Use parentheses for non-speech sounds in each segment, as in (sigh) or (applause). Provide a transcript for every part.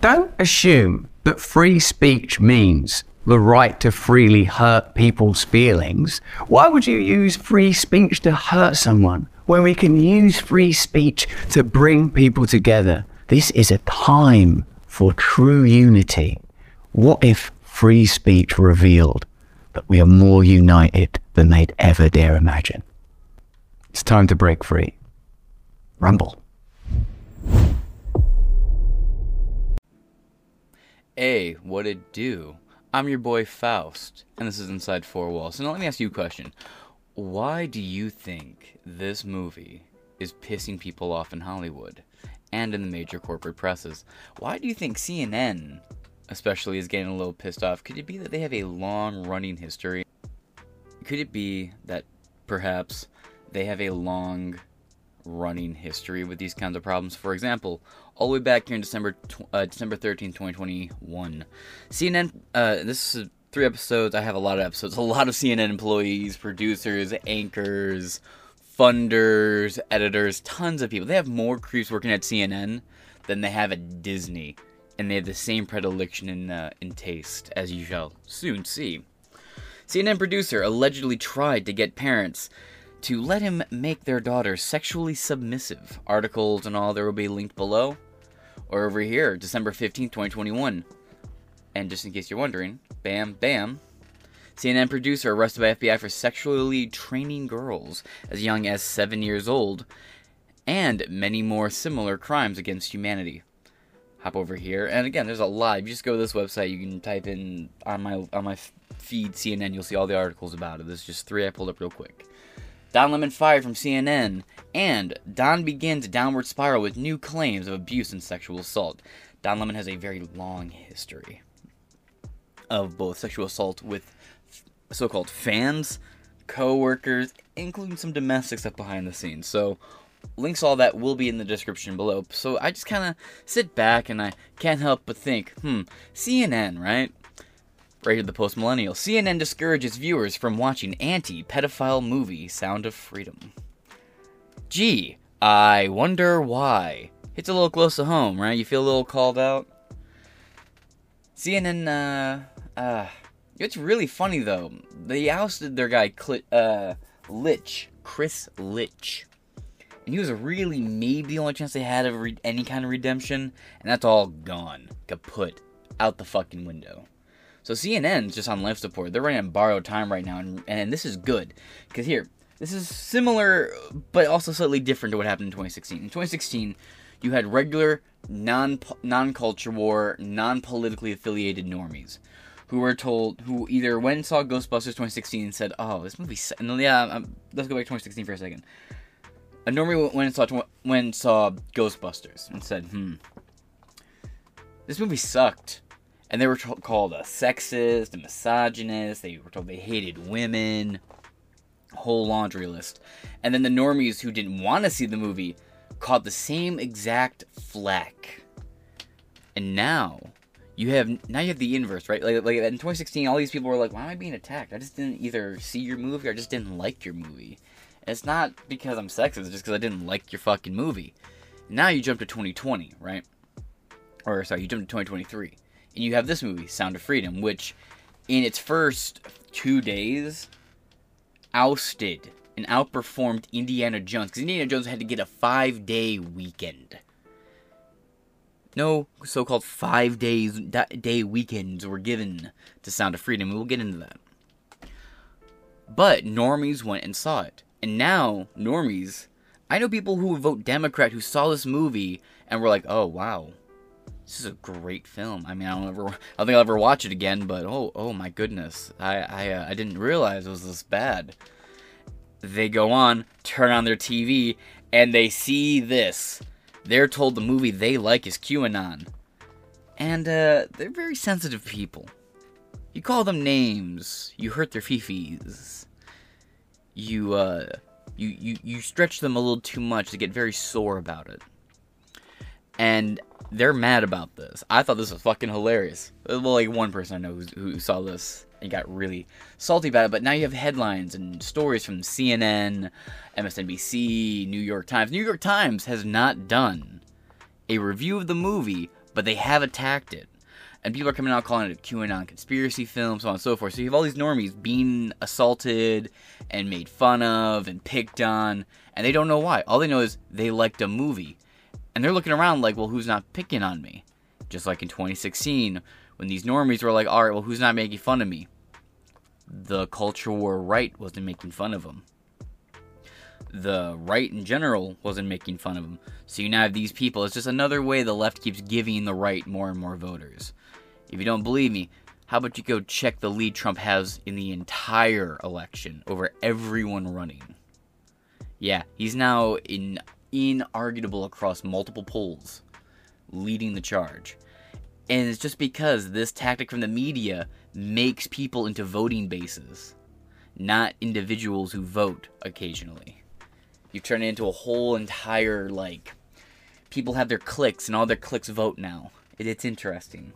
Don't assume that free speech means the right to freely hurt people's feelings. Why would you use free speech to hurt someone when we can use free speech to bring people together? This is a time for true unity. What if free speech revealed that we are more united than they'd ever dare imagine? It's time to break free. Rumble. A, what it do? I'm your boy Faust, and this is Inside Four Walls. So now let me ask you a question. Why do you think this movie is pissing people off in Hollywood and in the major corporate presses? Why do you think CNN, especially, is getting a little pissed off? Could it be that they have a long running history? Could it be that perhaps they have a long running history with these kinds of problems. For example, all the way back here in December uh, December 13, 2021, CNN. Uh, this is three episodes. I have a lot of episodes. A lot of CNN employees, producers, anchors, funders, editors, tons of people. They have more creeps working at CNN than they have at Disney, and they have the same predilection in uh, in taste, as you shall soon see. CNN producer allegedly tried to get parents to let him make their daughter sexually submissive. Articles and all there will be linked below. Or over here, December 15th, 2021. And just in case you're wondering, bam, bam. CNN producer arrested by FBI for sexually training girls as young as 7 years old. And many more similar crimes against humanity. Hop over here, and again, there's a lot. If you just go to this website, you can type in on my on my feed CNN. You'll see all the articles about it. There's just three I pulled up real quick. Don Lemon fired from CNN, and Don begins a downward spiral with new claims of abuse and sexual assault. Don Lemon has a very long history of both sexual assault with so called fans, co workers, including some domestic stuff behind the scenes. So, links all that will be in the description below. So, I just kind of sit back and I can't help but think, hmm, CNN, right? Rated the post millennial. CNN discourages viewers from watching anti pedophile movie Sound of Freedom. Gee, I wonder why. It's a little close to home, right? You feel a little called out? CNN, uh, uh, it's really funny though. They ousted their guy, Cl- uh, Licht, Chris Licht. And he was really maybe the only chance they had of re- any kind of redemption, and that's all gone. Kaput. Out the fucking window. So CNN's just on life support. They're running on borrowed time right now, and, and this is good. Because here, this is similar, but also slightly different to what happened in 2016. In 2016, you had regular, non non culture war, non politically affiliated normies who were told who either went and saw Ghostbusters 2016 and said, "Oh, this movie," and yeah, um, let's go back to 2016 for a second. A normie went and saw went and saw Ghostbusters and said, "Hmm, this movie sucked." And they were t- called a sexist, a misogynist. They were told they hated women, whole laundry list. And then the normies who didn't want to see the movie caught the same exact flack. And now you have now you have the inverse, right? Like, like in 2016, all these people were like, "Why am I being attacked? I just didn't either see your movie or I just didn't like your movie." And it's not because I'm sexist; it's just because I didn't like your fucking movie. Now you jump to 2020, right? Or sorry, you jump to 2023 and you have this movie, Sound of Freedom, which in its first two days ousted and outperformed Indiana Jones because Indiana Jones had to get a five day weekend. No so called five days day weekends were given to Sound of Freedom. We'll get into that. But normies went and saw it. And now, normies, I know people who vote Democrat who saw this movie and were like, oh wow, this is a great film. I mean, I don't ever, I don't think I'll ever watch it again. But oh, oh my goodness, I, I, uh, I didn't realize it was this bad. They go on, turn on their TV, and they see this. They're told the movie they like is QAnon, and uh, they're very sensitive people. You call them names. You hurt their fifis. You, uh, you, you, you stretch them a little too much to get very sore about it. And they're mad about this. I thought this was fucking hilarious. Well, like one person I know who, who saw this and got really salty about it. But now you have headlines and stories from CNN, MSNBC, New York Times. New York Times has not done a review of the movie, but but they have attacked it. And people are coming out calling it a QAnon conspiracy film, so on and so forth. So you have all these normies being assaulted and made fun of and picked on, and they don't know why. All they know is they liked a movie. And they're looking around like, well, who's not picking on me? Just like in 2016, when these normies were like, all right, well, who's not making fun of me? The culture war right wasn't making fun of them the right in general wasn't making fun of them. So you now have these people. It's just another way the left keeps giving the right more and more voters. If you don't believe me, how about you go check the lead Trump has in the entire election over everyone running? Yeah, he's now in inarguable across multiple polls, leading the charge. And it's just because this tactic from the media makes people into voting bases, not individuals who vote occasionally. You turn it into a whole entire like people have their clicks and all their clicks vote now. It, it's interesting.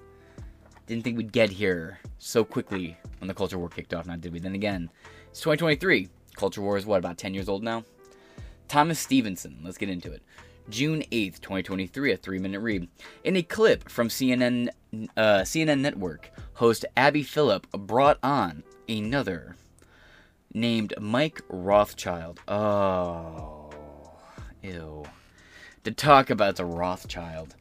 Didn't think we'd get here so quickly when the culture war kicked off, now did we? Then again, it's 2023. Culture war is what about 10 years old now? Thomas Stevenson. Let's get into it. June 8th, 2023, a three minute read. In a clip from CNN, uh, CNN Network, host Abby Phillip brought on another named Mike Rothschild. Oh, ew. To talk about the Rothschild.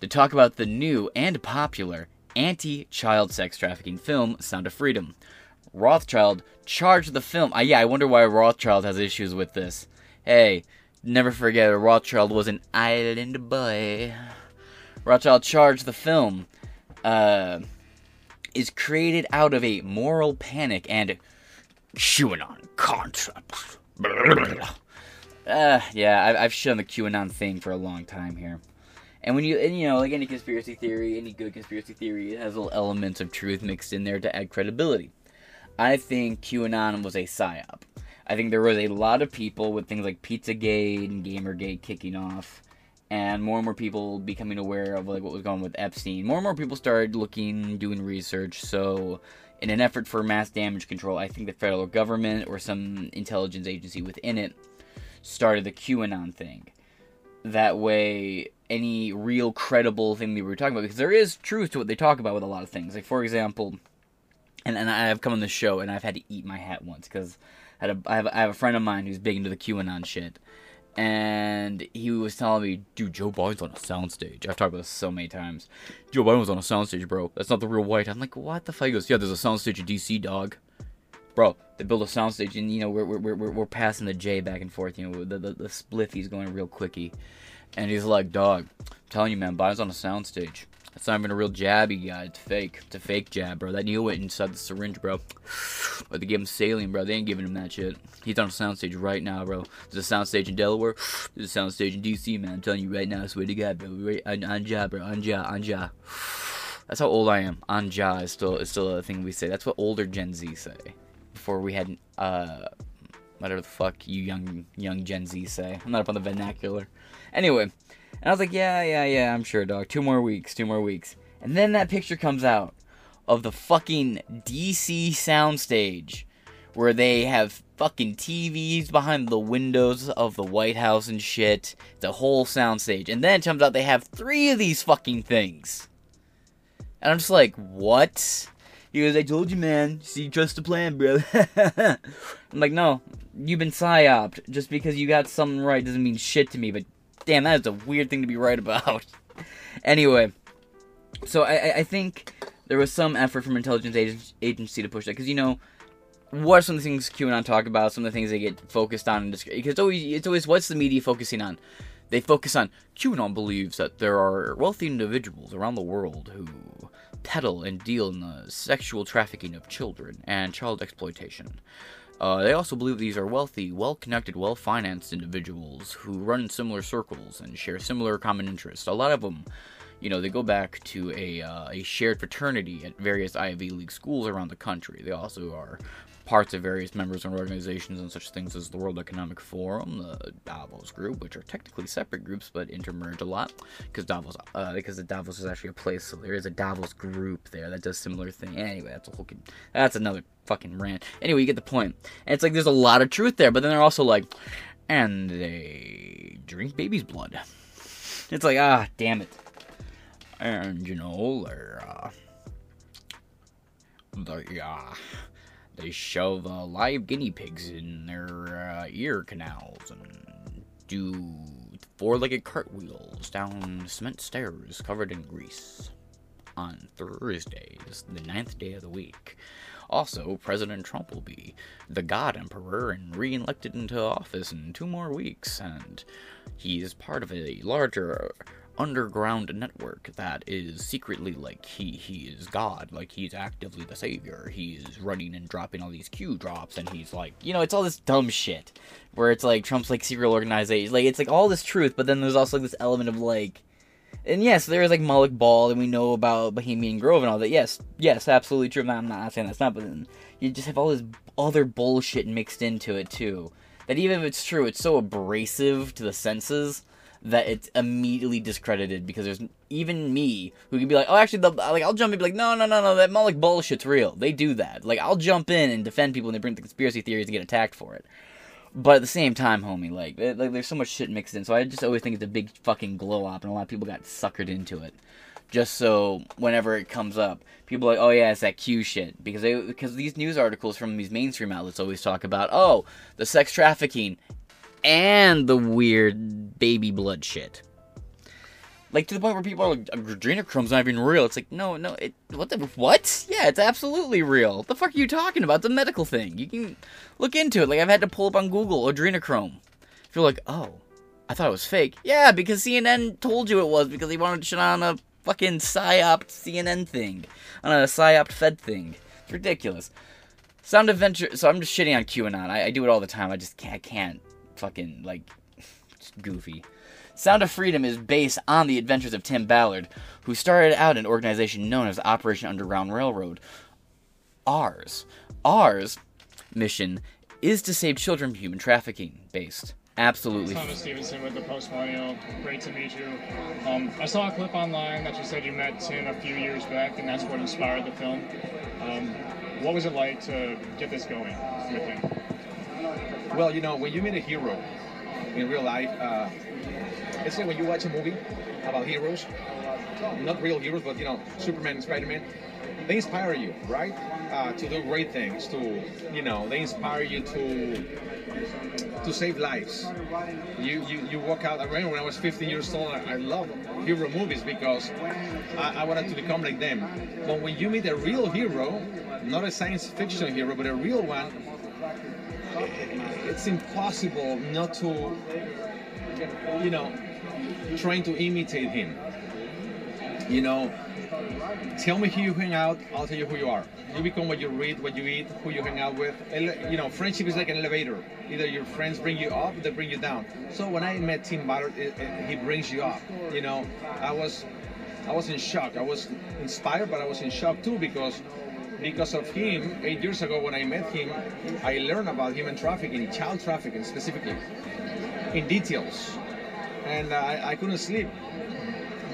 To talk about the new and popular anti child sex trafficking film, Sound of Freedom. Rothschild charged the film. Uh, yeah, I wonder why Rothschild has issues with this. Hey, never forget, Rothschild was an island boy. Rothschild charged the film uh, is created out of a moral panic and QAnon concepts. Uh, yeah, I've, shown the QAnon thing for a long time here. And when you, and you know, like any conspiracy theory, any good conspiracy theory, it has little elements of truth mixed in there to add credibility. I think QAnon was a psyop. I think there was a lot of people with things like Pizzagate and Gamergate kicking off, and more and more people becoming aware of like what was going on with Epstein. More and more people started looking, doing research. So in an effort for mass damage control, I think the federal government or some intelligence agency within it started the QAnon thing. That way, any real credible thing that we were talking about, because there is truth to what they talk about with a lot of things. Like, for example, and, and I have come on the show and I've had to eat my hat once because I, I, have, I have a friend of mine who's big into the QAnon shit and he was telling me, dude, Joe Biden's on a soundstage. I've talked about this so many times. Joe Biden was on a soundstage, bro. That's not the real white. I'm like, what the fuck? He goes, yeah, there's a soundstage in DC, dog. Bro, they built a soundstage, and you know we're we're we're, we're passing the J back and forth. You know the the, the spliffy's going real quickie, and he's like, dog, I'm telling you, man, Biden's on a soundstage. That's not even a real jabby guy. It's fake. It's a fake jab, bro. That needle went inside the syringe, bro. But they gave him saline, bro. They ain't giving him that shit. He's on a soundstage right now, bro. There's a soundstage in Delaware. There's a soundstage in DC, man. I'm telling you right now, I swear to God, bro. Right, on, bro. On job, on. That's how old I am. Job is still is still a thing we say. That's what older Gen Z say. Before we had uh whatever the fuck you young young Gen Z say. I'm not up on the vernacular. Anyway, and I was like, yeah, yeah, yeah, I'm sure, dog. Two more weeks, two more weeks. And then that picture comes out of the fucking DC soundstage where they have fucking TVs behind the windows of the White House and shit. The whole soundstage. And then it turns out they have three of these fucking things. And I'm just like, what? He goes, I told you, man. See, trust the plan, bro. (laughs) I'm like, no, you've been psyoped. Just because you got something right doesn't mean shit to me, but damn, that is a weird thing to be right about. (laughs) anyway, so I, I think there was some effort from intelligence agency to push that because you know what are some of the things QAnon talk about? Some of the things they get focused on, because it's always it's always what's the media focusing on? They focus on QAnon believes that there are wealthy individuals around the world who peddle and deal in the sexual trafficking of children and child exploitation. Uh, they also believe these are wealthy, well connected, well financed individuals who run in similar circles and share similar common interests. A lot of them, you know, they go back to a, uh, a shared fraternity at various Ivy League schools around the country. They also are parts of various members and organizations and such things as the World Economic Forum, the Davos Group, which are technically separate groups but intermerge a lot because Davos, uh, because the Davos is actually a place, so there is a Davos group there that does similar thing. Anyway, that's a whole, that's another fucking rant. Anyway, you get the point. And it's like there's a lot of truth there, but then they're also like, and they drink baby's blood. It's like ah, damn it. and you know they're uh, they uh, they shove uh, live guinea pigs in their uh, ear canals and do four-legged cartwheels down cement stairs covered in grease on Thursdays, the ninth day of the week. Also, President Trump will be the God Emperor and re elected into office in two more weeks, and he is part of a larger underground network that is secretly like he he is God, like he's actively the savior. He's running and dropping all these Q drops, and he's like, you know, it's all this dumb shit where it's like Trump's like serial organization, like it's like all this truth, but then there's also like this element of like and yes, there is like Moloch Baal, and we know about Bohemian Grove and all that. Yes, yes, absolutely true. I'm not saying that's not, but then you just have all this other bullshit mixed into it too. That even if it's true, it's so abrasive to the senses that it's immediately discredited because there's even me who can be like, oh, actually, the, like I'll jump in and be like, no, no, no, no, that Moloch bullshit's real. They do that. Like I'll jump in and defend people, and they bring the conspiracy theories to get attacked for it. But at the same time, homie, like, eh, like there's so much shit mixed in. So I just always think it's a big fucking glow up, and a lot of people got suckered into it. Just so whenever it comes up, people are like, oh yeah, it's that Q shit because they because these news articles from these mainstream outlets always talk about oh the sex trafficking and the weird baby blood shit. Like to the point where people are like, adrenochrome's not even real. It's like, no, no, it, what the, what? Yeah, it's absolutely real. What the fuck are you talking about? It's a medical thing. You can look into it. Like, I've had to pull up on Google adrenochrome. If you're like, oh, I thought it was fake. Yeah, because CNN told you it was because they wanted to shit on a fucking psyop CNN thing. On a psyop fed thing. It's ridiculous. Sound Adventure, so I'm just shitting on QAnon. I, I do it all the time. I just can't, I can't fucking, like, goofy. Sound of Freedom is based on the adventures of Tim Ballard, who started out an organization known as Operation Underground Railroad. Ours, ours mission is to save children from human trafficking. Based, absolutely. Thomas Stevenson with the Post. Great to meet you. Um, I saw a clip online that you said you met Tim a few years back, and that's what inspired the film. Um, what was it like to get this going with him? Well, you know, when you meet a hero in real life, uh, it's like when you watch a movie about heroes, not real heroes, but you know, Superman and Spider-Man. They inspire you, right? Uh, to do great things. To you know, they inspire you to to save lives. You you, you walk out. I remember when I was 15 years old. I, I love hero movies because I, I wanted to become like them. But when you meet a real hero, not a science fiction hero, but a real one, it's impossible not to, you know, trying to imitate him. You know, tell me who you hang out, I'll tell you who you are. You become what you read, what you eat, who you hang out with. You know, friendship is like an elevator. Either your friends bring you up, they bring you down. So when I met Tim Ballard, he brings you up. You know, I was, I was in shock. I was inspired, but I was in shock too because because of him, eight years ago when I met him, I learned about human trafficking, child trafficking specifically, in details and I, I couldn't sleep.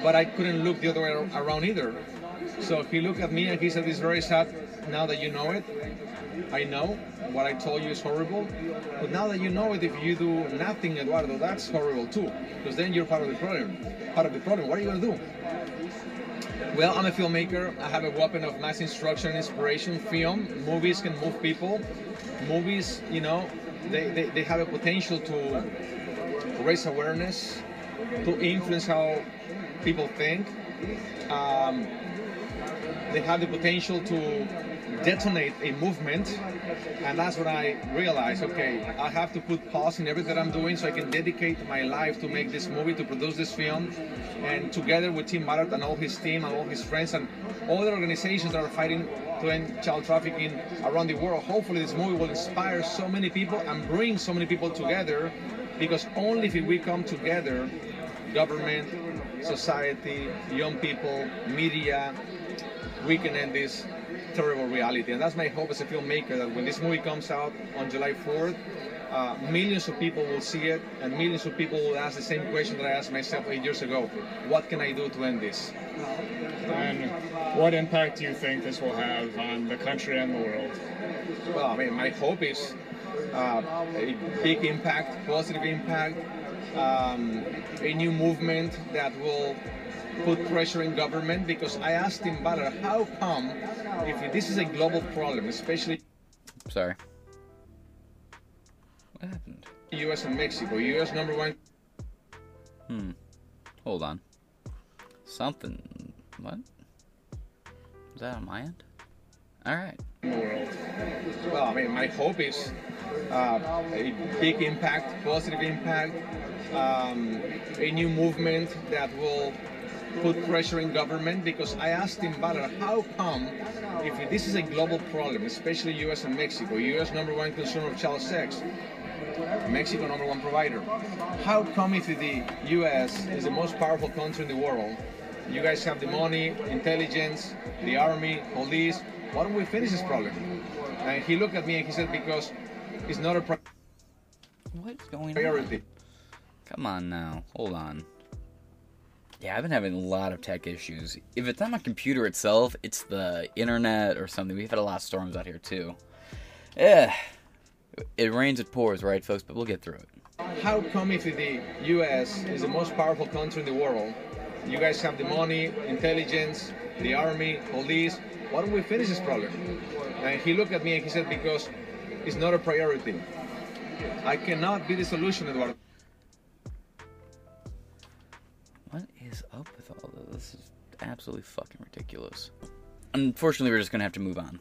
But I couldn't look the other way around either. So he looked at me and he said, "It's very sad. Now that you know it, I know what I told you is horrible. But now that you know it, if you do nothing, Eduardo, that's horrible too. Because then you're part of the problem. Part of the problem. What are you gonna do?" Well, I'm a filmmaker. I have a weapon of mass instruction and inspiration. Film, movies can move people. Movies, you know, they, they, they have a potential to raise awareness, to influence how people think. Um, they have the potential to detonate a movement, and that's when I realized, okay, I have to put pause in everything that I'm doing so I can dedicate my life to make this movie, to produce this film, and together with Tim Ballard and all his team and all his friends and all the organizations that are fighting to end child trafficking around the world, hopefully this movie will inspire so many people and bring so many people together because only if we come together, government, society, young people, media, we can end this terrible reality. And that's my hope as a filmmaker that when this movie comes out on July 4th, uh, millions of people will see it, and millions of people will ask the same question that I asked myself eight years ago: What can I do to end this? And what impact do you think this will have on the country and the world? Well, I mean, my hope is uh, a big impact, positive impact. Um, a new movement that will put pressure in government because I asked him, Ballard, how come if this is a global problem, especially Sorry. What happened? U.S. and Mexico, U.S. number one Hmm. Hold on. Something. What? Is that on my end? Alright. World. Well, I mean, my hope is uh, a big impact, positive impact, um, a new movement that will put pressure in government because I asked Tim Ballard, how come if this is a global problem, especially U.S. and Mexico, U.S. number one consumer of child sex, Mexico number one provider. How come if the U.S. is the most powerful country in the world, you guys have the money, intelligence, the army, police, why don't we finish this problem? And he looked at me and he said, because it's not a pri- What's going on? priority. Come on now. Hold on. Yeah, I've been having a lot of tech issues. If it's not my computer itself, it's the internet or something. We've had a lot of storms out here too. Yeah. It rains, it pours, right, folks? But we'll get through it. How come if the U.S. is the most powerful country in the world, you guys have the money, intelligence, the army, police, why don't we finish this problem? And he looked at me and he said, because it's not a priority. I cannot be the solution, Eduardo. What is up with all this? This is absolutely fucking ridiculous. Unfortunately, we're just gonna have to move on.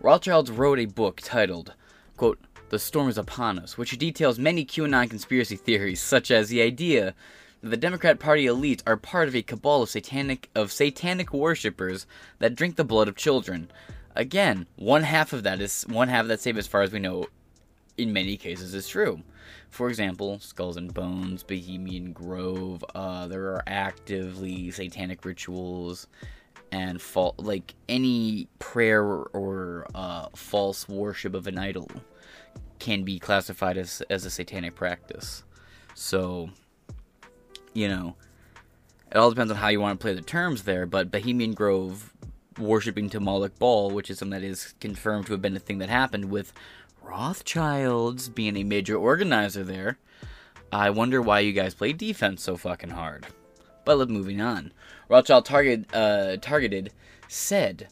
Rothschilds wrote a book titled, quote, The Storm is Upon Us, which details many QAnon conspiracy theories, such as the idea the Democrat Party elite are part of a cabal of satanic of satanic worshippers that drink the blood of children. Again, one half of that is one half of that as far as we know, in many cases is true. For example, Skulls and Bones, Bohemian Grove, uh, there are actively satanic rituals and like any prayer or uh, false worship of an idol can be classified as as a satanic practice. So, you know, it all depends on how you want to play the terms there. But Bohemian Grove worshiping to Moloch Baal, which is something that is confirmed to have been a thing that happened with Rothschilds being a major organizer there. I wonder why you guys play defense so fucking hard. But let's moving on. Rothschild target uh, targeted said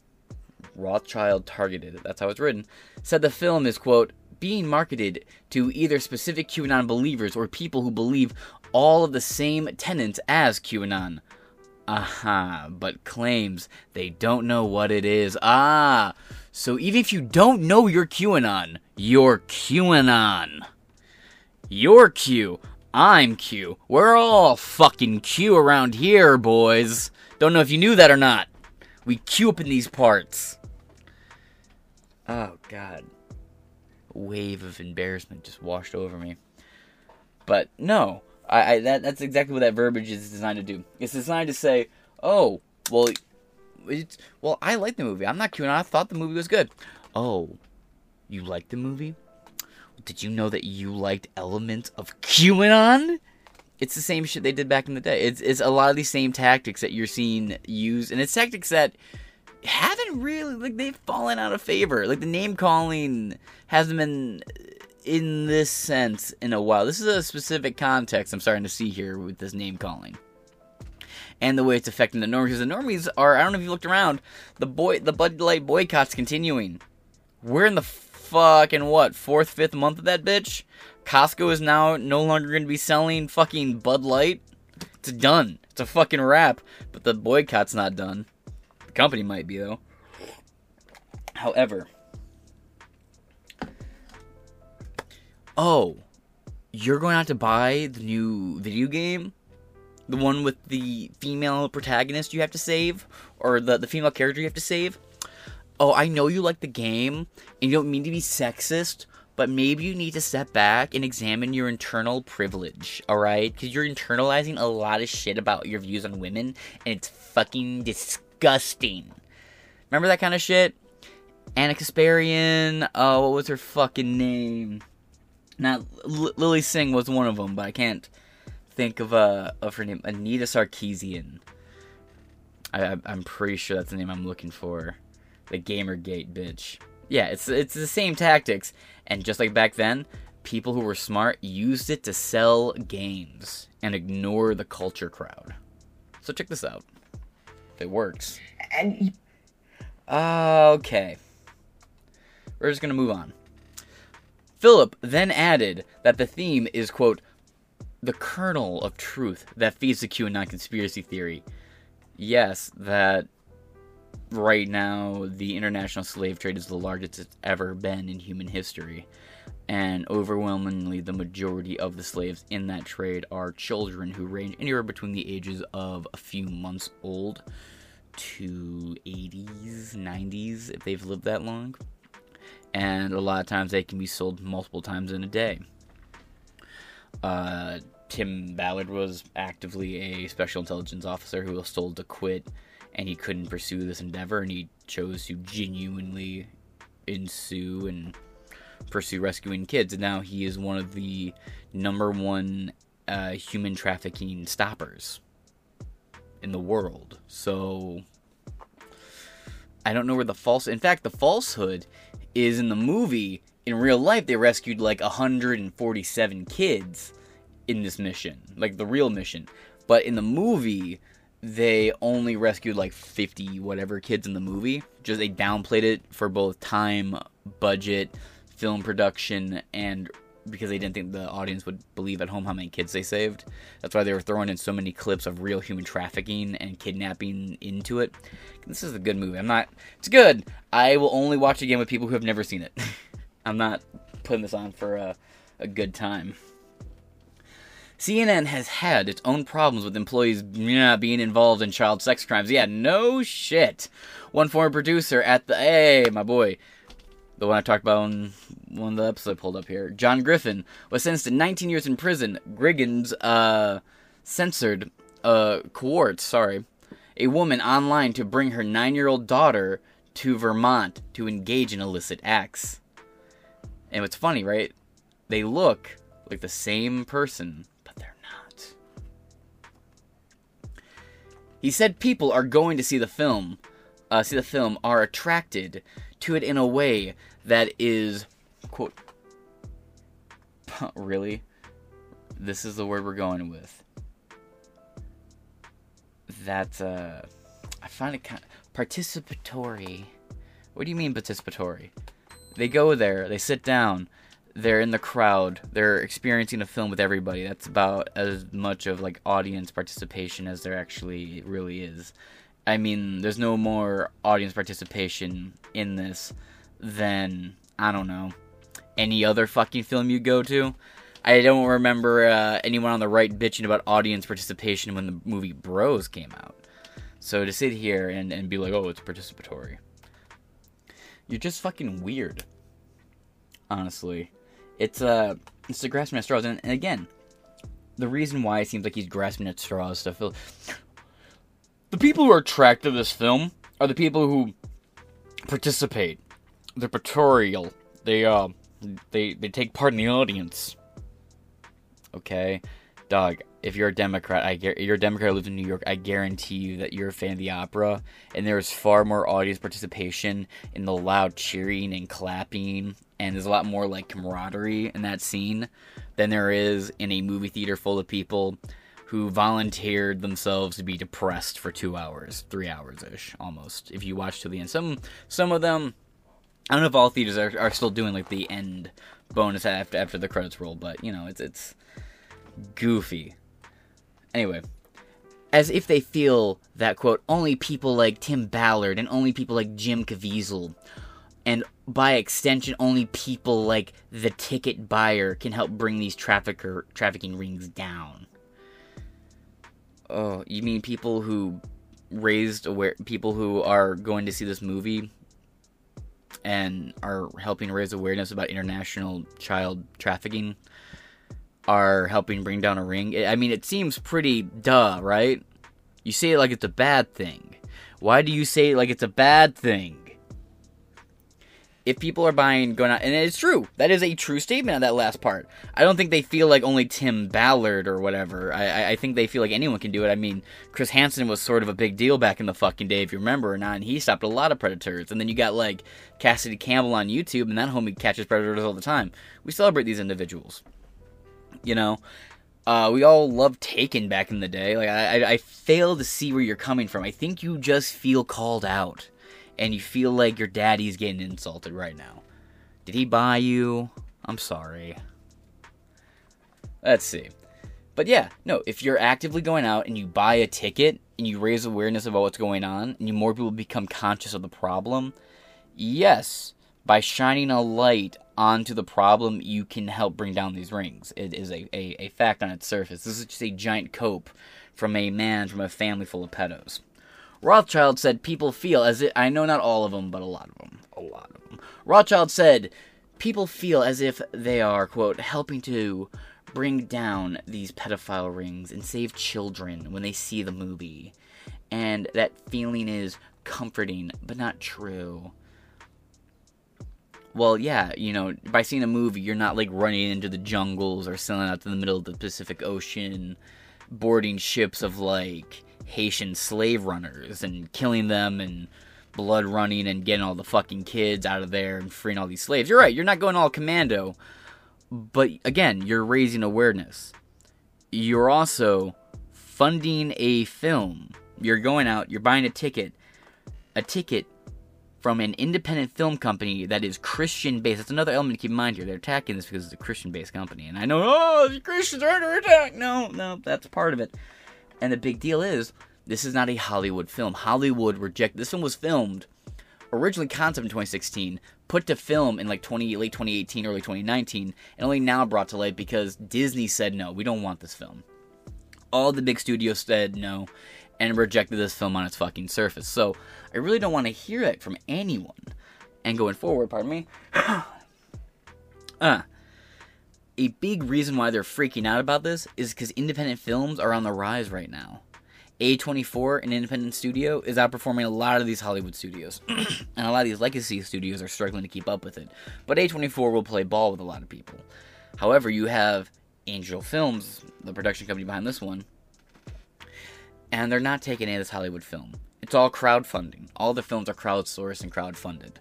Rothschild targeted. That's how it's written. Said the film is quote being marketed to either specific QAnon believers or people who believe all of the same tenets as QAnon. Aha, but claims they don't know what it is. Ah, so even if you don't know you're QAnon, you're QAnon. You're Q. I'm Q. We're all fucking Q around here, boys. Don't know if you knew that or not. We Q up in these parts. Oh, God. A wave of embarrassment just washed over me. But no, I, I that, that's exactly what that verbiage is designed to do. It's designed to say, oh, well, it's, well, I like the movie. I'm not QAnon. I thought the movie was good. Oh, you like the movie? Did you know that you liked elements of QAnon? It's the same shit they did back in the day. It's it's a lot of these same tactics that you're seeing used, and it's tactics that haven't really like they've fallen out of favor. Like the name calling hasn't been in this sense in a while. This is a specific context I'm starting to see here with this name calling. And the way it's affecting the normies. Because the normies are, I don't know if you looked around, the boy, the Bud Light boycott's continuing. We're in the fucking what fourth, fifth month of that bitch. Costco is now no longer going to be selling fucking Bud Light. It's done. It's a fucking wrap. But the boycott's not done. The company might be though. However, oh, you're going have to buy the new video game, the one with the female protagonist you have to save, or the the female character you have to save oh, I know you like the game and you don't mean to be sexist, but maybe you need to step back and examine your internal privilege, alright? Because you're internalizing a lot of shit about your views on women and it's fucking disgusting. Remember that kind of shit? Ana Kasparian, uh, what was her fucking name? Not L- Lilly Singh was one of them, but I can't think of uh of her name. Anita Sarkeesian. I, I'm pretty sure that's the name I'm looking for the Gamergate bitch. Yeah, it's it's the same tactics, and just like back then, people who were smart used it to sell games and ignore the culture crowd. So check this out. If it works. And Okay. We're just going to move on. Phillip then added that the theme is, quote, the kernel of truth that feeds the QAnon conspiracy theory. Yes, that right now the international slave trade is the largest it's ever been in human history. And overwhelmingly, the majority of the slaves in that trade are children who range anywhere between the ages of a few months old to 80s, 90s, if they've lived that long. And a lot of times they can be sold multiple times in a day. Uh, Tim Ballard was actively a special intelligence officer who was told to quit, and he couldn't pursue this endeavor, and he chose to genuinely ensue and pursue rescuing kids. And now he is one of the number one uh, human trafficking stoppers in the world. So I don't know where the false. In fact, the falsehood is in the movie. In real life, they rescued like 147 kids in this mission, like the real mission. But in the movie, they only rescued like 50 whatever kids in the movie. Just they downplayed it for both time, budget, film production, and because they didn't think the audience would believe at home how many kids they saved. That's why they were throwing in so many clips of real human trafficking and kidnapping into it. This is a good movie. I'm not. It's good. I will only watch again with people who have never seen it. (laughs) I'm not putting this on for a, a good time. CNN has had its own problems with employees yeah, being involved in child sex crimes. Yeah, no shit. One former producer at the hey, my boy, the one I talked about in one of the episodes I pulled up here, John Griffin, was sentenced to 19 years in prison. Griggins uh, censored uh, Quartz, sorry, a woman online to bring her nine-year-old daughter to Vermont to engage in illicit acts. And what's funny, right? They look like the same person, but they're not. He said people are going to see the film, uh, see the film, are attracted to it in a way that is, quote, (laughs) really? This is the word we're going with. That, uh, I find it kind of participatory. What do you mean participatory? They go there, they sit down, they're in the crowd, they're experiencing a film with everybody. That's about as much of like audience participation as there actually really is. I mean, there's no more audience participation in this than I don't know any other fucking film you go to. I don't remember uh, anyone on the right bitching about audience participation when the movie Bros came out. So to sit here and, and be like, oh, it's participatory, you're just fucking weird. Honestly, it's uh, it's the grasping at straws, and, and again, the reason why it seems like he's grasping at straws fill. The people who are attracted to this film are the people who participate they're patorial. They uh they they take part in the audience. Okay, dog. If you're a Democrat, I you're a Democrat who lives in New York. I guarantee you that you're a fan of the opera, and there's far more audience participation in the loud cheering and clapping, and there's a lot more like camaraderie in that scene than there is in a movie theater full of people who volunteered themselves to be depressed for two hours, three hours ish, almost. If you watch to the end, some some of them I don't know if all theaters are, are still doing like the end bonus after after the credits roll, but you know it's it's goofy. Anyway, as if they feel that quote only people like Tim Ballard and only people like Jim Caviezel, and by extension only people like the ticket buyer can help bring these trafficker trafficking rings down. Oh, you mean people who raised aware people who are going to see this movie and are helping raise awareness about international child trafficking are helping bring down a ring. I mean, it seems pretty duh, right? You say it like it's a bad thing. Why do you say it like it's a bad thing? If people are buying going out, and it's true, that is a true statement on that last part. I don't think they feel like only Tim Ballard or whatever. I, I think they feel like anyone can do it. I mean, Chris Hansen was sort of a big deal back in the fucking day, if you remember or not, and he stopped a lot of predators. And then you got like Cassidy Campbell on YouTube, and that homie catches predators all the time. We celebrate these individuals. You know, uh, we all loved Taken back in the day. Like I, I, I fail to see where you're coming from. I think you just feel called out and you feel like your daddy's getting insulted right now. Did he buy you? I'm sorry. Let's see. But yeah, no, if you're actively going out and you buy a ticket and you raise awareness about what's going on and you more people become conscious of the problem, yes, by shining a light onto the problem, you can help bring down these rings. It is a, a, a fact on its surface. This is just a giant cope from a man from a family full of pedos. Rothschild said people feel as if, I know not all of them, but a lot of them. A lot of them. Rothschild said people feel as if they are, quote, helping to bring down these pedophile rings and save children when they see the movie. And that feeling is comforting, but not true. Well, yeah, you know, by seeing a movie, you're not like running into the jungles or sailing out to the middle of the Pacific Ocean, boarding ships of like Haitian slave runners and killing them and blood running and getting all the fucking kids out of there and freeing all these slaves. You're right, you're not going all commando, but again, you're raising awareness. You're also funding a film. You're going out, you're buying a ticket, a ticket from an independent film company that is Christian based. That's another element to keep in mind here. They're attacking this because it's a Christian based company. And I know, oh, the Christians are under attack. No, no, that's part of it. And the big deal is, this is not a Hollywood film. Hollywood reject this film was filmed originally concept in 2016, put to film in like 20 late 2018, early 2019, and only now brought to light because Disney said no, we don't want this film. All the big studios said no and rejected this film on its fucking surface. So I really don't want to hear that from anyone. And going forward, pardon me. (clears throat) uh, a big reason why they're freaking out about this is because independent films are on the rise right now. A24, an independent studio, is outperforming a lot of these Hollywood studios. (clears throat) and a lot of these legacy studios are struggling to keep up with it. But A24 will play ball with a lot of people. However, you have Angel Films, the production company behind this one, and they're not taking any of this Hollywood film. It's all crowdfunding. All the films are crowdsourced and crowdfunded.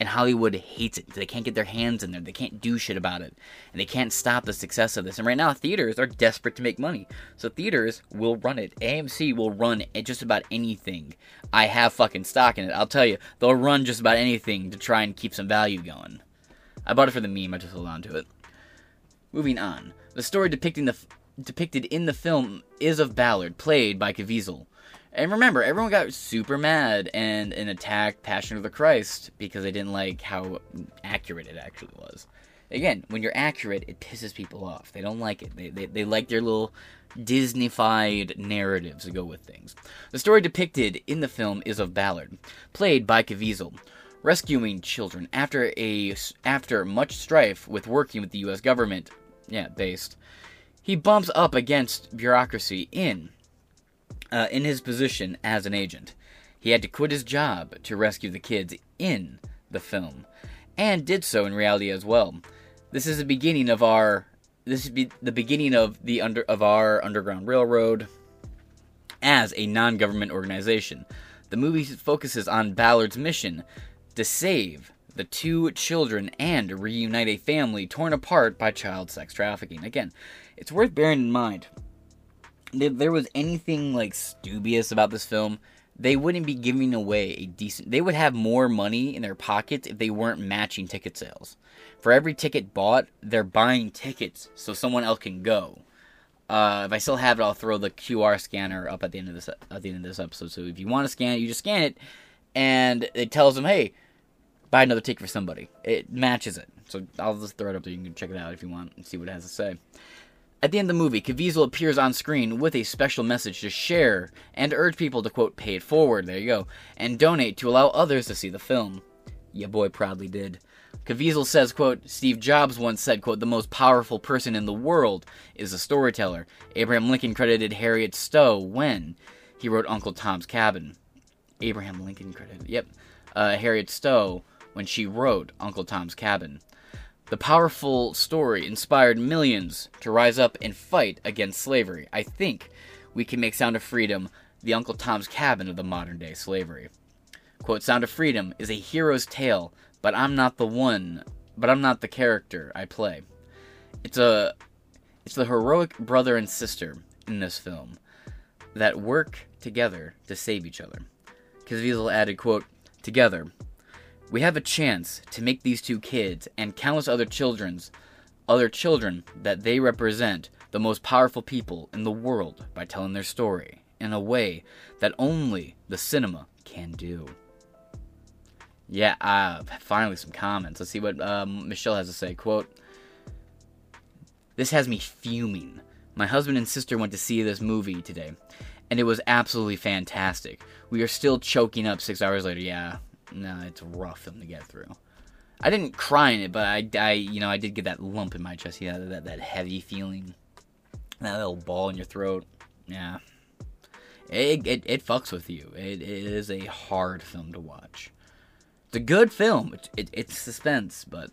And Hollywood hates it. They can't get their hands in there. They can't do shit about it. And they can't stop the success of this. And right now, theaters are desperate to make money. So theaters will run it. AMC will run just about anything. I have fucking stock in it. I'll tell you, they'll run just about anything to try and keep some value going. I bought it for the meme. I just hold on to it. Moving on. The story depicting the depicted in the film is of Ballard, played by Caviezel. And remember, everyone got super mad and, and attacked Passion of the Christ because they didn't like how accurate it actually was. Again, when you're accurate, it pisses people off. They don't like it. They, they, they like their little Disneyfied narratives to go with things. The story depicted in the film is of Ballard, played by Caviezel, rescuing children after a after much strife with working with the U.S. government. Yeah, based. He bumps up against bureaucracy in uh, in his position as an agent. He had to quit his job to rescue the kids in the film, and did so in reality as well. This is the beginning of our this is be the beginning of the under of our underground railroad as a non-government organization. The movie focuses on Ballard's mission to save the two children and reunite a family torn apart by child sex trafficking. Again, it's worth bearing in mind if there was anything like dubious about this film, they wouldn't be giving away a decent. They would have more money in their pockets if they weren't matching ticket sales. For every ticket bought, they're buying tickets so someone else can go. Uh, if I still have it, I'll throw the QR scanner up at the end of this at the end of this episode. So if you want to scan it, you just scan it, and it tells them, "Hey, buy another ticket for somebody." It matches it. So I'll just throw it up there. You can check it out if you want and see what it has to say. At the end of the movie, Caviezel appears on screen with a special message to share and urge people to quote pay it forward, there you go, and donate to allow others to see the film. Ya boy proudly did. Caviezel says, quote, Steve Jobs once said, quote, the most powerful person in the world is a storyteller. Abraham Lincoln credited Harriet Stowe when he wrote Uncle Tom's Cabin. Abraham Lincoln credited, yep, uh, Harriet Stowe when she wrote Uncle Tom's Cabin. The powerful story inspired millions to rise up and fight against slavery. I think we can make Sound of Freedom the Uncle Tom's Cabin of the modern day slavery. Quote, Sound of Freedom is a hero's tale, but I'm not the one, but I'm not the character I play. It's a it's the heroic brother and sister in this film that work together to save each other. Caviezel added, quote, Together, we have a chance to make these two kids and countless other children's other children that they represent the most powerful people in the world by telling their story in a way that only the cinema can do. Yeah, uh, finally some comments. Let's see what um, Michelle has to say. Quote, This has me fuming. My husband and sister went to see this movie today, and it was absolutely fantastic. We are still choking up six hours later. Yeah, no, it's a rough film to get through. I didn't cry in it, but I, I, you know, I did get that lump in my chest. Yeah, that that heavy feeling, that little ball in your throat. Yeah, it it, it fucks with you. It, it is a hard film to watch. It's a good film. It, it it's suspense, but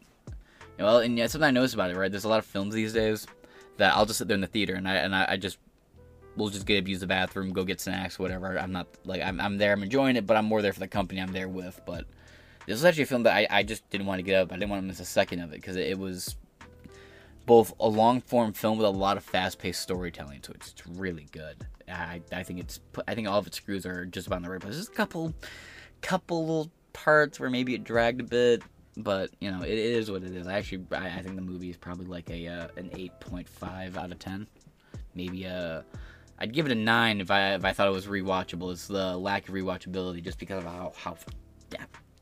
well, and yeah, something I noticed about it. Right, there's a lot of films these days that I'll just sit there in the theater and I and I, I just we'll just get up, use the bathroom, go get snacks, whatever. I'm not like I'm, I'm there, I'm enjoying it, but I'm more there for the company I'm there with. But this is actually a film that I, I just didn't want to get up. I didn't want to miss a second of it because it, it, was both a long form film with a lot of fast paced storytelling, so it's, it's really good. I, I think it's I think all of its screws are just about in the right place. There's a couple couple little parts where maybe it dragged a bit, but you know it, it is what it is. I actually I, think the movie is probably like a uh, an eight point five out of ten, maybe a I'd give it a nine if I if I thought it was rewatchable. It's the lack of rewatchability just because of how how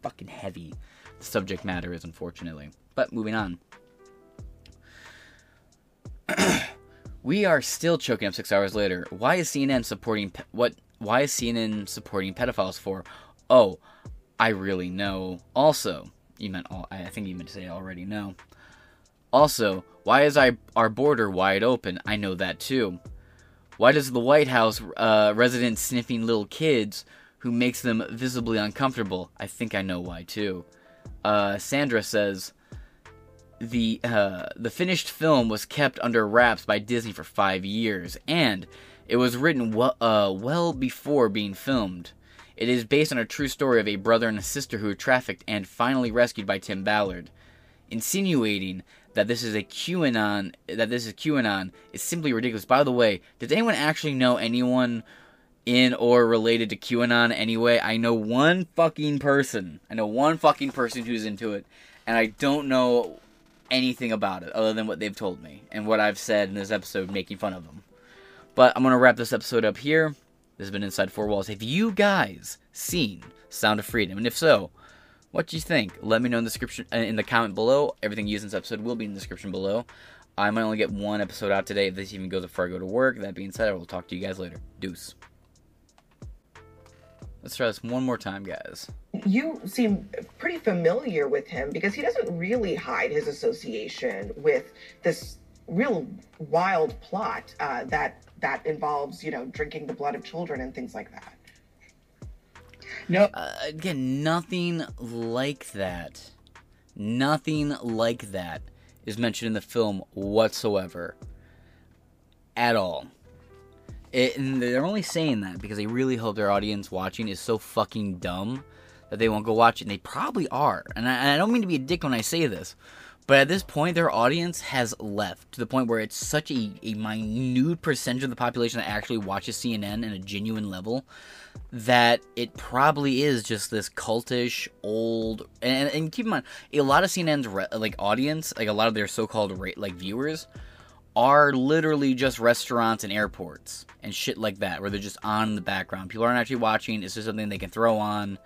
fucking heavy the subject matter is, unfortunately. But moving on. (clears throat) we are still choking up six hours later. Why is CNN supporting pe- what? Why is CNN supporting pedophiles for? Oh, I really know. Also, you meant all. I think you meant to say already know. Also, why is I, our border wide open? I know that too. Why does the White House uh, resident sniffing little kids who makes them visibly uncomfortable? I think I know why too. Uh, Sandra says the uh, the finished film was kept under wraps by Disney for five years, and it was written well, uh, well before being filmed. It is based on a true story of a brother and a sister who were trafficked and finally rescued by Tim Ballard, insinuating that this is a QAnon, that this is QAnon, is simply ridiculous. By the way, does anyone actually know anyone in or related to QAnon anyway? I know one fucking person. I know one fucking person who's into it, and I don't know anything about it other than what they've told me and what I've said in this episode making fun of them. But I'm gonna wrap this episode up here. This has been Inside Four Walls. Have you guys seen Sound of Freedom? And if so, what do you think? Let me know in the description uh, in the comment below. Everything used in this episode will be in the description below. I might only get one episode out today if this even goes before I go to work. That being said, I will talk to you guys later. Deuce. Let's try this one more time, guys. You seem pretty familiar with him because he doesn't really hide his association with this real wild plot uh, that that involves, you know, drinking the blood of children and things like that. No. Uh, again, nothing like that. Nothing like that is mentioned in the film whatsoever. At all. It, and they're only saying that because they really hope their audience watching is so fucking dumb that they won't go watch it. And they probably are. And I, and I don't mean to be a dick when I say this. But at this point, their audience has left to the point where it's such a, a minute percentage of the population that actually watches CNN in a genuine level that it probably is just this cultish old and, and keep in mind a lot of CNN's re, like audience like a lot of their so-called rate like viewers are literally just restaurants and airports and shit like that where they're just on in the background. People aren't actually watching. It's just something they can throw on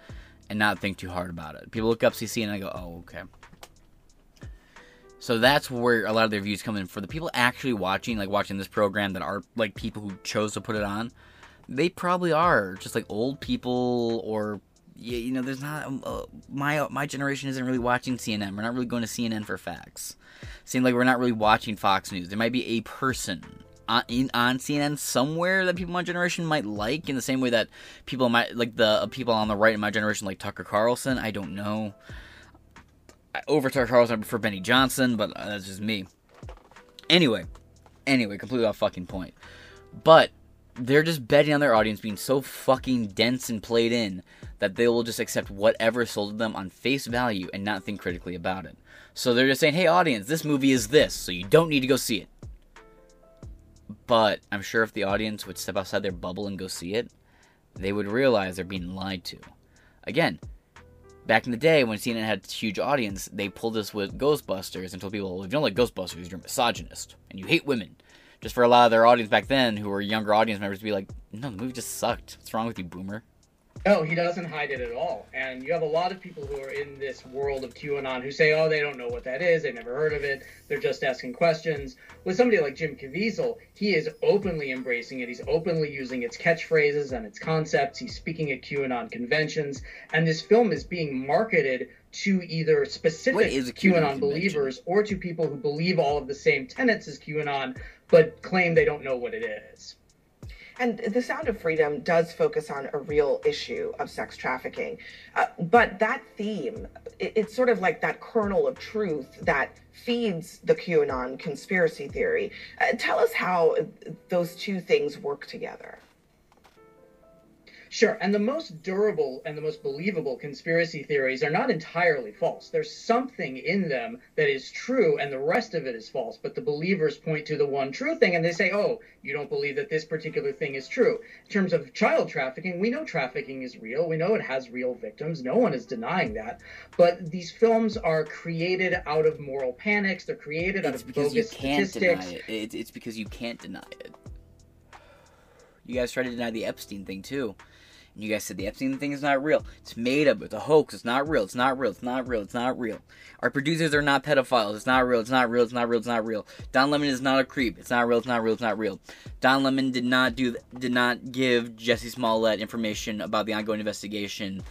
and not think too hard about it? People look up CC and they go oh okay so that's where a lot of their views come in for the people actually watching like watching this program that are like people who chose to put it on they probably are just like old people or you know there's not uh, my my generation isn't really watching CNN. We're not really going to CNN for facts. Seems like we're not really watching Fox News. There might be a person on, in, on CNN somewhere that people in my generation might like in the same way that people might like the uh, people on the right in my generation like Tucker Carlson. I don't know. Over Tucker Carlson for Benny Johnson, but uh, that's just me. Anyway, anyway, completely off fucking point. But they're just betting on their audience being so fucking dense and played in that they will just accept whatever sold to them on face value and not think critically about it. So they're just saying, hey, audience, this movie is this, so you don't need to go see it. But I'm sure if the audience would step outside their bubble and go see it, they would realize they're being lied to. Again, back in the day when CNN had huge audience, they pulled this with Ghostbusters and told people, well, if you don't like Ghostbusters, you're a misogynist and you hate women. Just for a lot of their audience back then, who were younger audience members, to be like, no, the movie just sucked. What's wrong with you, boomer? No, he doesn't hide it at all. And you have a lot of people who are in this world of QAnon who say, oh, they don't know what that is. They've never heard of it. They're just asking questions. With somebody like Jim Caviezel, he is openly embracing it. He's openly using its catchphrases and its concepts. He's speaking at QAnon conventions. And this film is being marketed to either specific QAnon, QAnon believers or to people who believe all of the same tenets as QAnon, but claim they don't know what it is. And The Sound of Freedom does focus on a real issue of sex trafficking. Uh, but that theme, it, it's sort of like that kernel of truth that feeds the QAnon conspiracy theory. Uh, tell us how those two things work together. Sure. And the most durable and the most believable conspiracy theories are not entirely false. There's something in them that is true and the rest of it is false. But the believers point to the one true thing and they say, oh, you don't believe that this particular thing is true. In terms of child trafficking, we know trafficking is real. We know it has real victims. No one is denying that. But these films are created out of moral panics. They're created out It's of bogus can't statistics. deny it. It's, it's because you can't deny it. You guys tried to deny the Epstein thing too. And you guys said the Epstein thing is not real. It's made up. It's a hoax. It's not real. It's not real. It's not real. It's not real. Our producers are not pedophiles. It's not real. It's not real. It's not real. It's not real. Don Lemon is not a creep. It's not real. It's not real. It's not real. Don Lemon did not do. Did not give Jussie Smollett information about the ongoing investigation,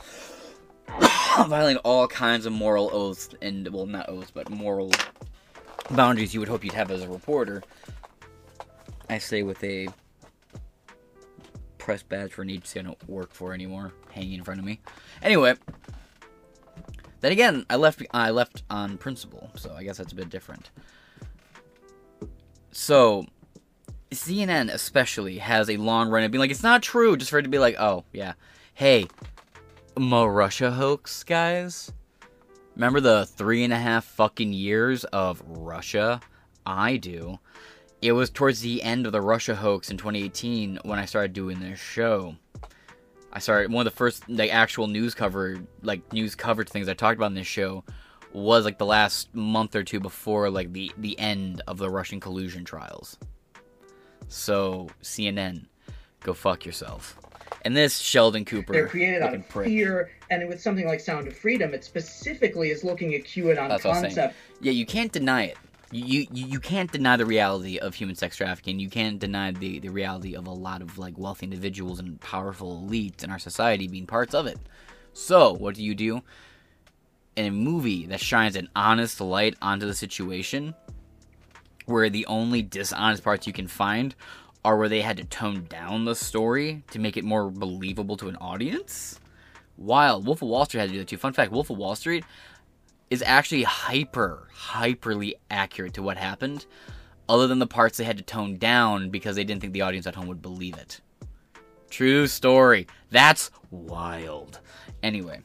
violating all kinds of moral oaths and well, not oaths, but moral boundaries you would hope you'd have as a reporter. I say with a press badge for an agency I don't work for anymore hanging in front of me. Anyway, then again, I left I left on principle, so I guess that's a bit different. So, CNN especially has a long run of being like, it's not true, just for it to be like, oh yeah, hey, Mo Russia hoax, guys. Remember the three and a half fucking years of Russia? I do. It was towards the end of the Russia hoax in 2018 when I started doing this show. I started one of the first like actual news cover like news coverage things I talked about in this show was like the last month or two before like the the end of the Russian collusion trials. So CNN, go fuck yourself. And this Sheldon Cooper They're created out of prick. fear, and with something like Sound of Freedom, it specifically is looking at QAnon That's what I was concept. Yeah, you can't deny it. You, you can't deny the reality of human sex trafficking. You can't deny the, the reality of a lot of like wealthy individuals and powerful elites in our society being parts of it. So what do you do? In a movie that shines an honest light onto the situation, where the only dishonest parts you can find are where they had to tone down the story to make it more believable to an audience. While Wolf of Wall Street had to do that too. Fun fact: Wolf of Wall Street is actually hyper, hyperly accurate to what happened, other than the parts they had to tone down because they didn't think the audience at home would believe it. True story. That's wild. Anyway.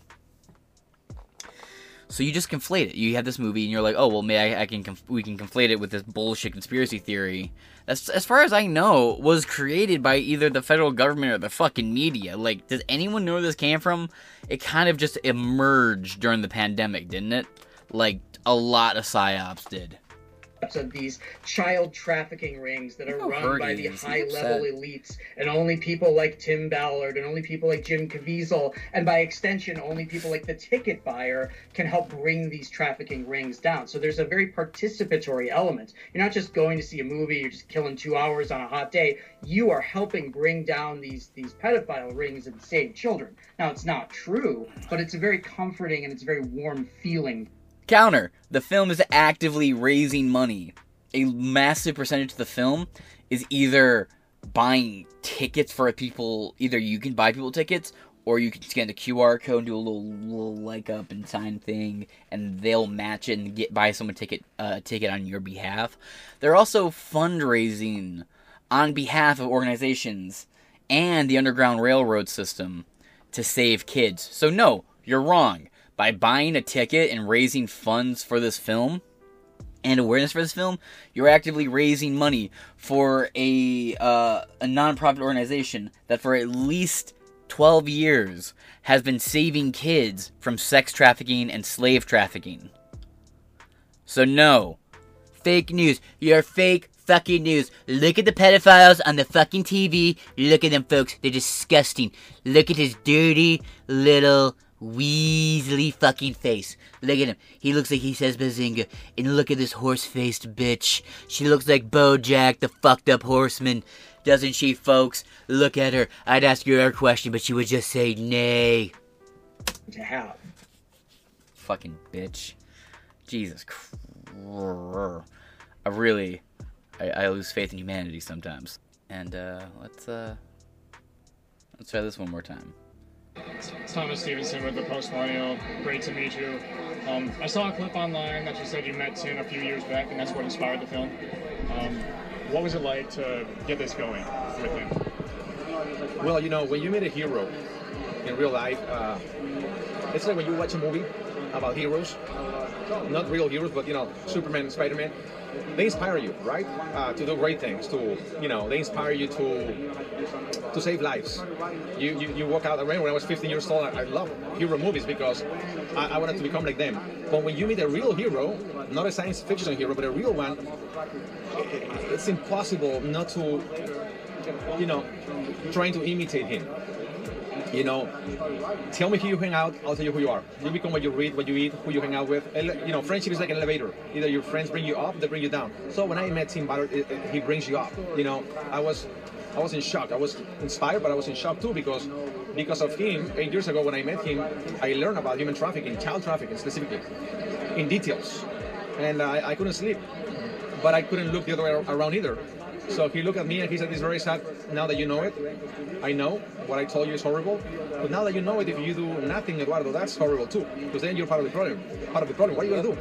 So you just conflate it. You have this movie, and you're like, "Oh, well, maybe I, I can conf- we can conflate it with this bullshit conspiracy theory." That's as far as I know, was created by either the federal government or the fucking media. Like, does anyone know where this came from? It kind of just emerged during the pandemic, didn't it? Like a lot of psyops did. Of these child trafficking rings that are People run by the high level elites and only people like Tim Ballard and only people like Jim Caviezel and by extension only people like the ticket buyer can help bring these trafficking rings down. So there's a very participatory element. You're not just going to see a movie, you're just killing 2 hours on a hot day. You are helping bring down these these pedophile rings and save children. Now it's not true, but it's a very comforting and it's a very warm feeling Counter. The film is actively raising money. A massive percentage of the film is either buying tickets for people, either you can buy people tickets or you can scan the QR code and do a little little like up and sign thing, and they'll match it and get buy someone a ticket uh, ticket on your behalf. They're also fundraising on behalf of organizations and the Underground Railroad system to save kids. So no, you're wrong. By buying a ticket and raising funds for this film and awareness for this film, you're actively raising money for a uh, a nonprofit organization that for at least 12 years has been saving kids from sex trafficking and slave trafficking. So, no. Fake news. You're fake fucking news. Look at the pedophiles on the fucking TV. Look at them, folks. They're disgusting. Look at his dirty little Weasley fucking face. Look at him. He looks like he says Bazinga. And look at this horse faced bitch. She looks like Bojack, the fucked up horseman. Doesn't she, folks? Look at her. I'd ask you her a question, but she would just say nay. To have. Fucking bitch. Jesus Christ. I really, I, I lose faith in humanity sometimes. And uh, let's uh, let's try this one more time. It's Thomas Stevenson with the Post. Great to meet you. Um, I saw a clip online that you said you met Tim a few years back, and that's what inspired the film. Um, what was it like to get this going with him? Well, you know, when you meet a hero in real life, uh, it's like when you watch a movie about heroes, not real heroes, but you know, Superman, Spider-Man. They inspire you, right, uh, to do great things. To you know, they inspire you to to save lives. You you, you walk out. I remember when I was 15 years old, I, I loved hero movies because I, I wanted to become like them. But when you meet a real hero, not a science fiction hero, but a real one, it, it's impossible not to, you know, trying to imitate him. You know, tell me who you hang out, I'll tell you who you are. You become what you read, what you eat, who you hang out with. You know, friendship is like an elevator. Either your friends bring you up, they bring you down. So when I met Tim Ballard, it, it- he brings you up. You know, I was, I was in shock. I was inspired, but I was in shock too because, because of him. Eight years ago, when I met him, I learned about human trafficking, child trafficking specifically, in details, and I, I couldn't sleep. But I couldn't look the other way around either. So he looked at me and he said, "It's very sad. Now that you know it, I know what I told you is horrible. But now that you know it, if you do nothing, Eduardo, that's horrible too. Because then you're part of the problem. Part of the problem. What are you gonna do?"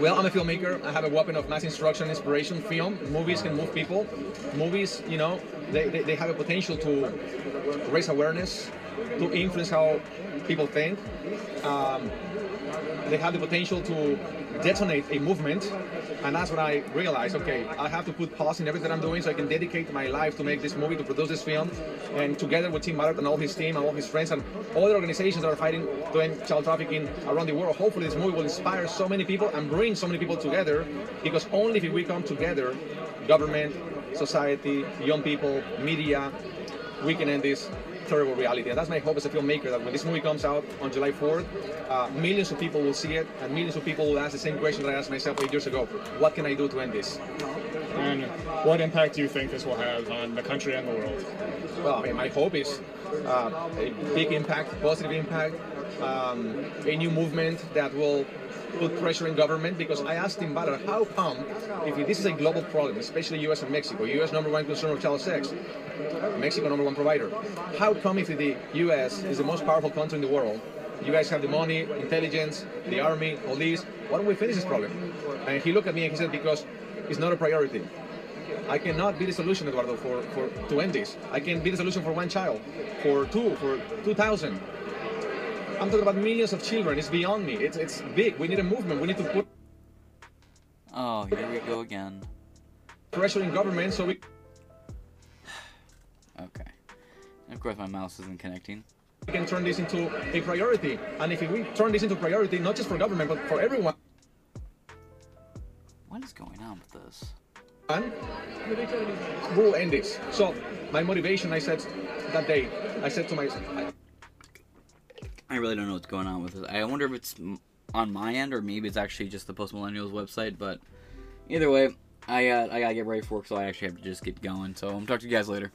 Well, I'm a filmmaker. I have a weapon of mass instruction, inspiration, film. Movies can move people. Movies, you know, they, they, they have a potential to raise awareness, to influence how people think. Um, they have the potential to detonate a movement. And that's when I realized, okay, I have to put pause in everything I'm doing so I can dedicate my life to make this movie, to produce this film. And together with Tim Ballard and all his team and all his friends and all the organizations that are fighting doing child trafficking around the world, hopefully this movie will inspire so many people and bring so many people together because only if we come together, government, society, young people, media, we can end this terrible reality. And that's my hope as a filmmaker that when this movie comes out on July 4th, uh, millions of people will see it and millions of people will ask the same question that I asked myself eight years ago. What can I do to end this? And what impact do you think this will have on the country and the world? Well, I mean, my hope is uh, a big impact, positive impact, um, a new movement that will put pressure in government because I asked Tim Ballard, how come, if this is a global problem, especially US and Mexico, US number one consumer of child sex, Mexico number one provider, how come if the US is the most powerful country in the world, you guys have the money, intelligence, the army, police, why don't we finish this problem? And he looked at me and he said, because it's not a priority. I cannot be the solution, Eduardo, for, for to end this. I can be the solution for one child, for two, for 2,000. I'm talking about millions of children. It's beyond me. It's, it's big. We need a movement. We need to put Oh, here we go again. pressure in government so we Okay. And of course, my mouse isn't connecting. We can turn this into a priority. And if we turn this into priority, not just for government, but for everyone, What is going on with this? we will end this. So my motivation, I said that day, I said to myself, I really don't know what's going on with it. I wonder if it's on my end or maybe it's actually just the Post Millennials website. But either way, I uh, I gotta get ready for work, so I actually have to just get going. So I'm talk to you guys later.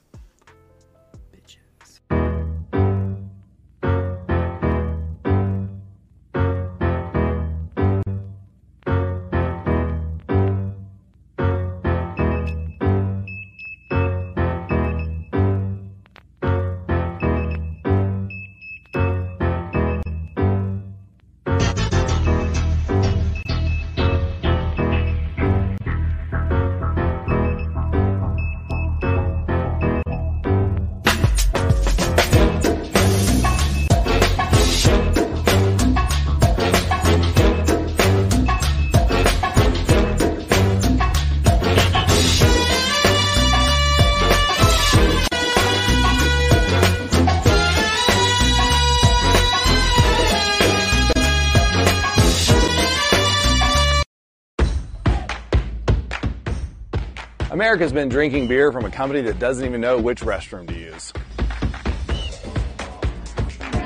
America's been drinking beer from a company that doesn't even know which restroom to use.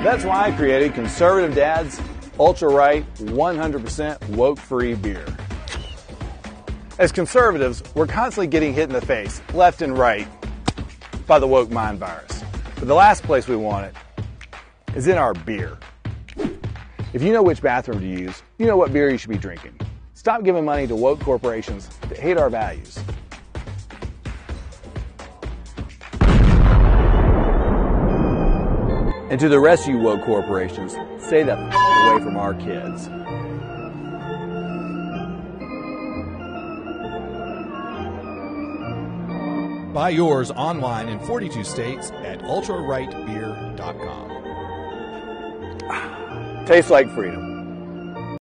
That's why I created Conservative Dad's Ultra Right 100% woke free beer. As conservatives, we're constantly getting hit in the face, left and right, by the woke mind virus. But the last place we want it is in our beer. If you know which bathroom to use, you know what beer you should be drinking. Stop giving money to woke corporations that hate our values. And to the rest of you woke corporations, stay the f- away from our kids. Buy yours online in 42 states at ultrarightbeer.com. Tastes like freedom.